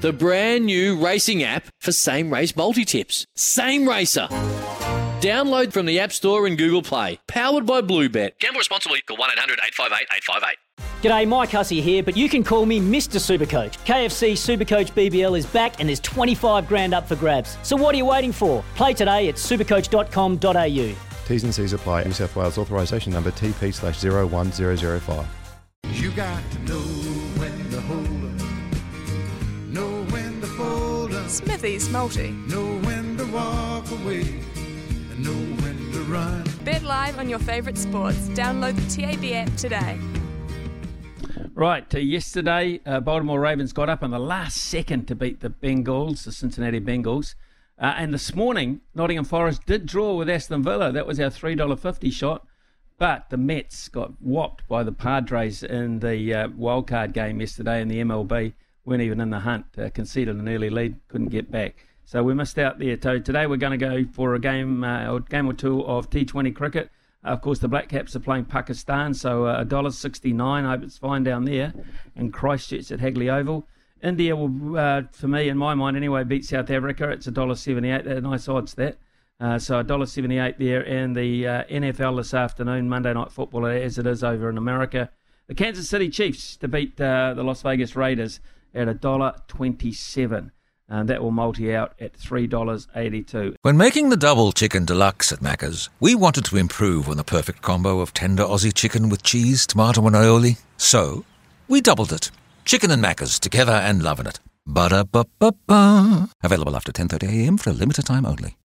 the brand new racing app for same race multi tips. Same Racer. Download from the App Store and Google Play. Powered by Bluebet. Gamble responsibly. Call 1 800 858 858. G'day, Mike Hussey here, but you can call me Mr. Supercoach. KFC Supercoach BBL is back and there's 25 grand up for grabs. So what are you waiting for? Play today at supercoach.com.au. T's and C's apply. New South Wales authorisation number TP slash 01005. You got to know when to hold up, know when to fold up, Smithy's Multi. know when to walk away, and know when to run. Bet live on your favourite sports. Download the TAB app today. Right, uh, yesterday, uh, Baltimore Ravens got up in the last second to beat the Bengals, the Cincinnati Bengals. Uh, and this morning, Nottingham Forest did draw with Aston Villa. That was our $3.50 shot. But the Mets got whopped by the Padres in the uh, wildcard game yesterday in the MLB. Weren't even in the hunt. Uh, conceded an early lead, couldn't get back. So we missed out there. So today we're going to go for a game, uh, a game or two of T20 cricket. Of course, the Black Caps are playing Pakistan, so a uh, $1.69. I hope it's fine down there. in Christchurch at Hagley Oval. India will, uh, for me, in my mind anyway, beat South Africa. It's a $1.78. They're nice odds, that. Uh, so $1.78 there. And the uh, NFL this afternoon, Monday Night Football, as it is over in America. The Kansas City Chiefs to beat uh, the Las Vegas Raiders at $1.27. And that will multi out at $3.82. When making the double chicken deluxe at Macca's, we wanted to improve on the perfect combo of tender Aussie chicken with cheese, tomato, and aioli. So, we doubled it. Chicken and Macca's together and loving it. Ba-da-ba-ba-ba. Available after 10.30am for a limited time only.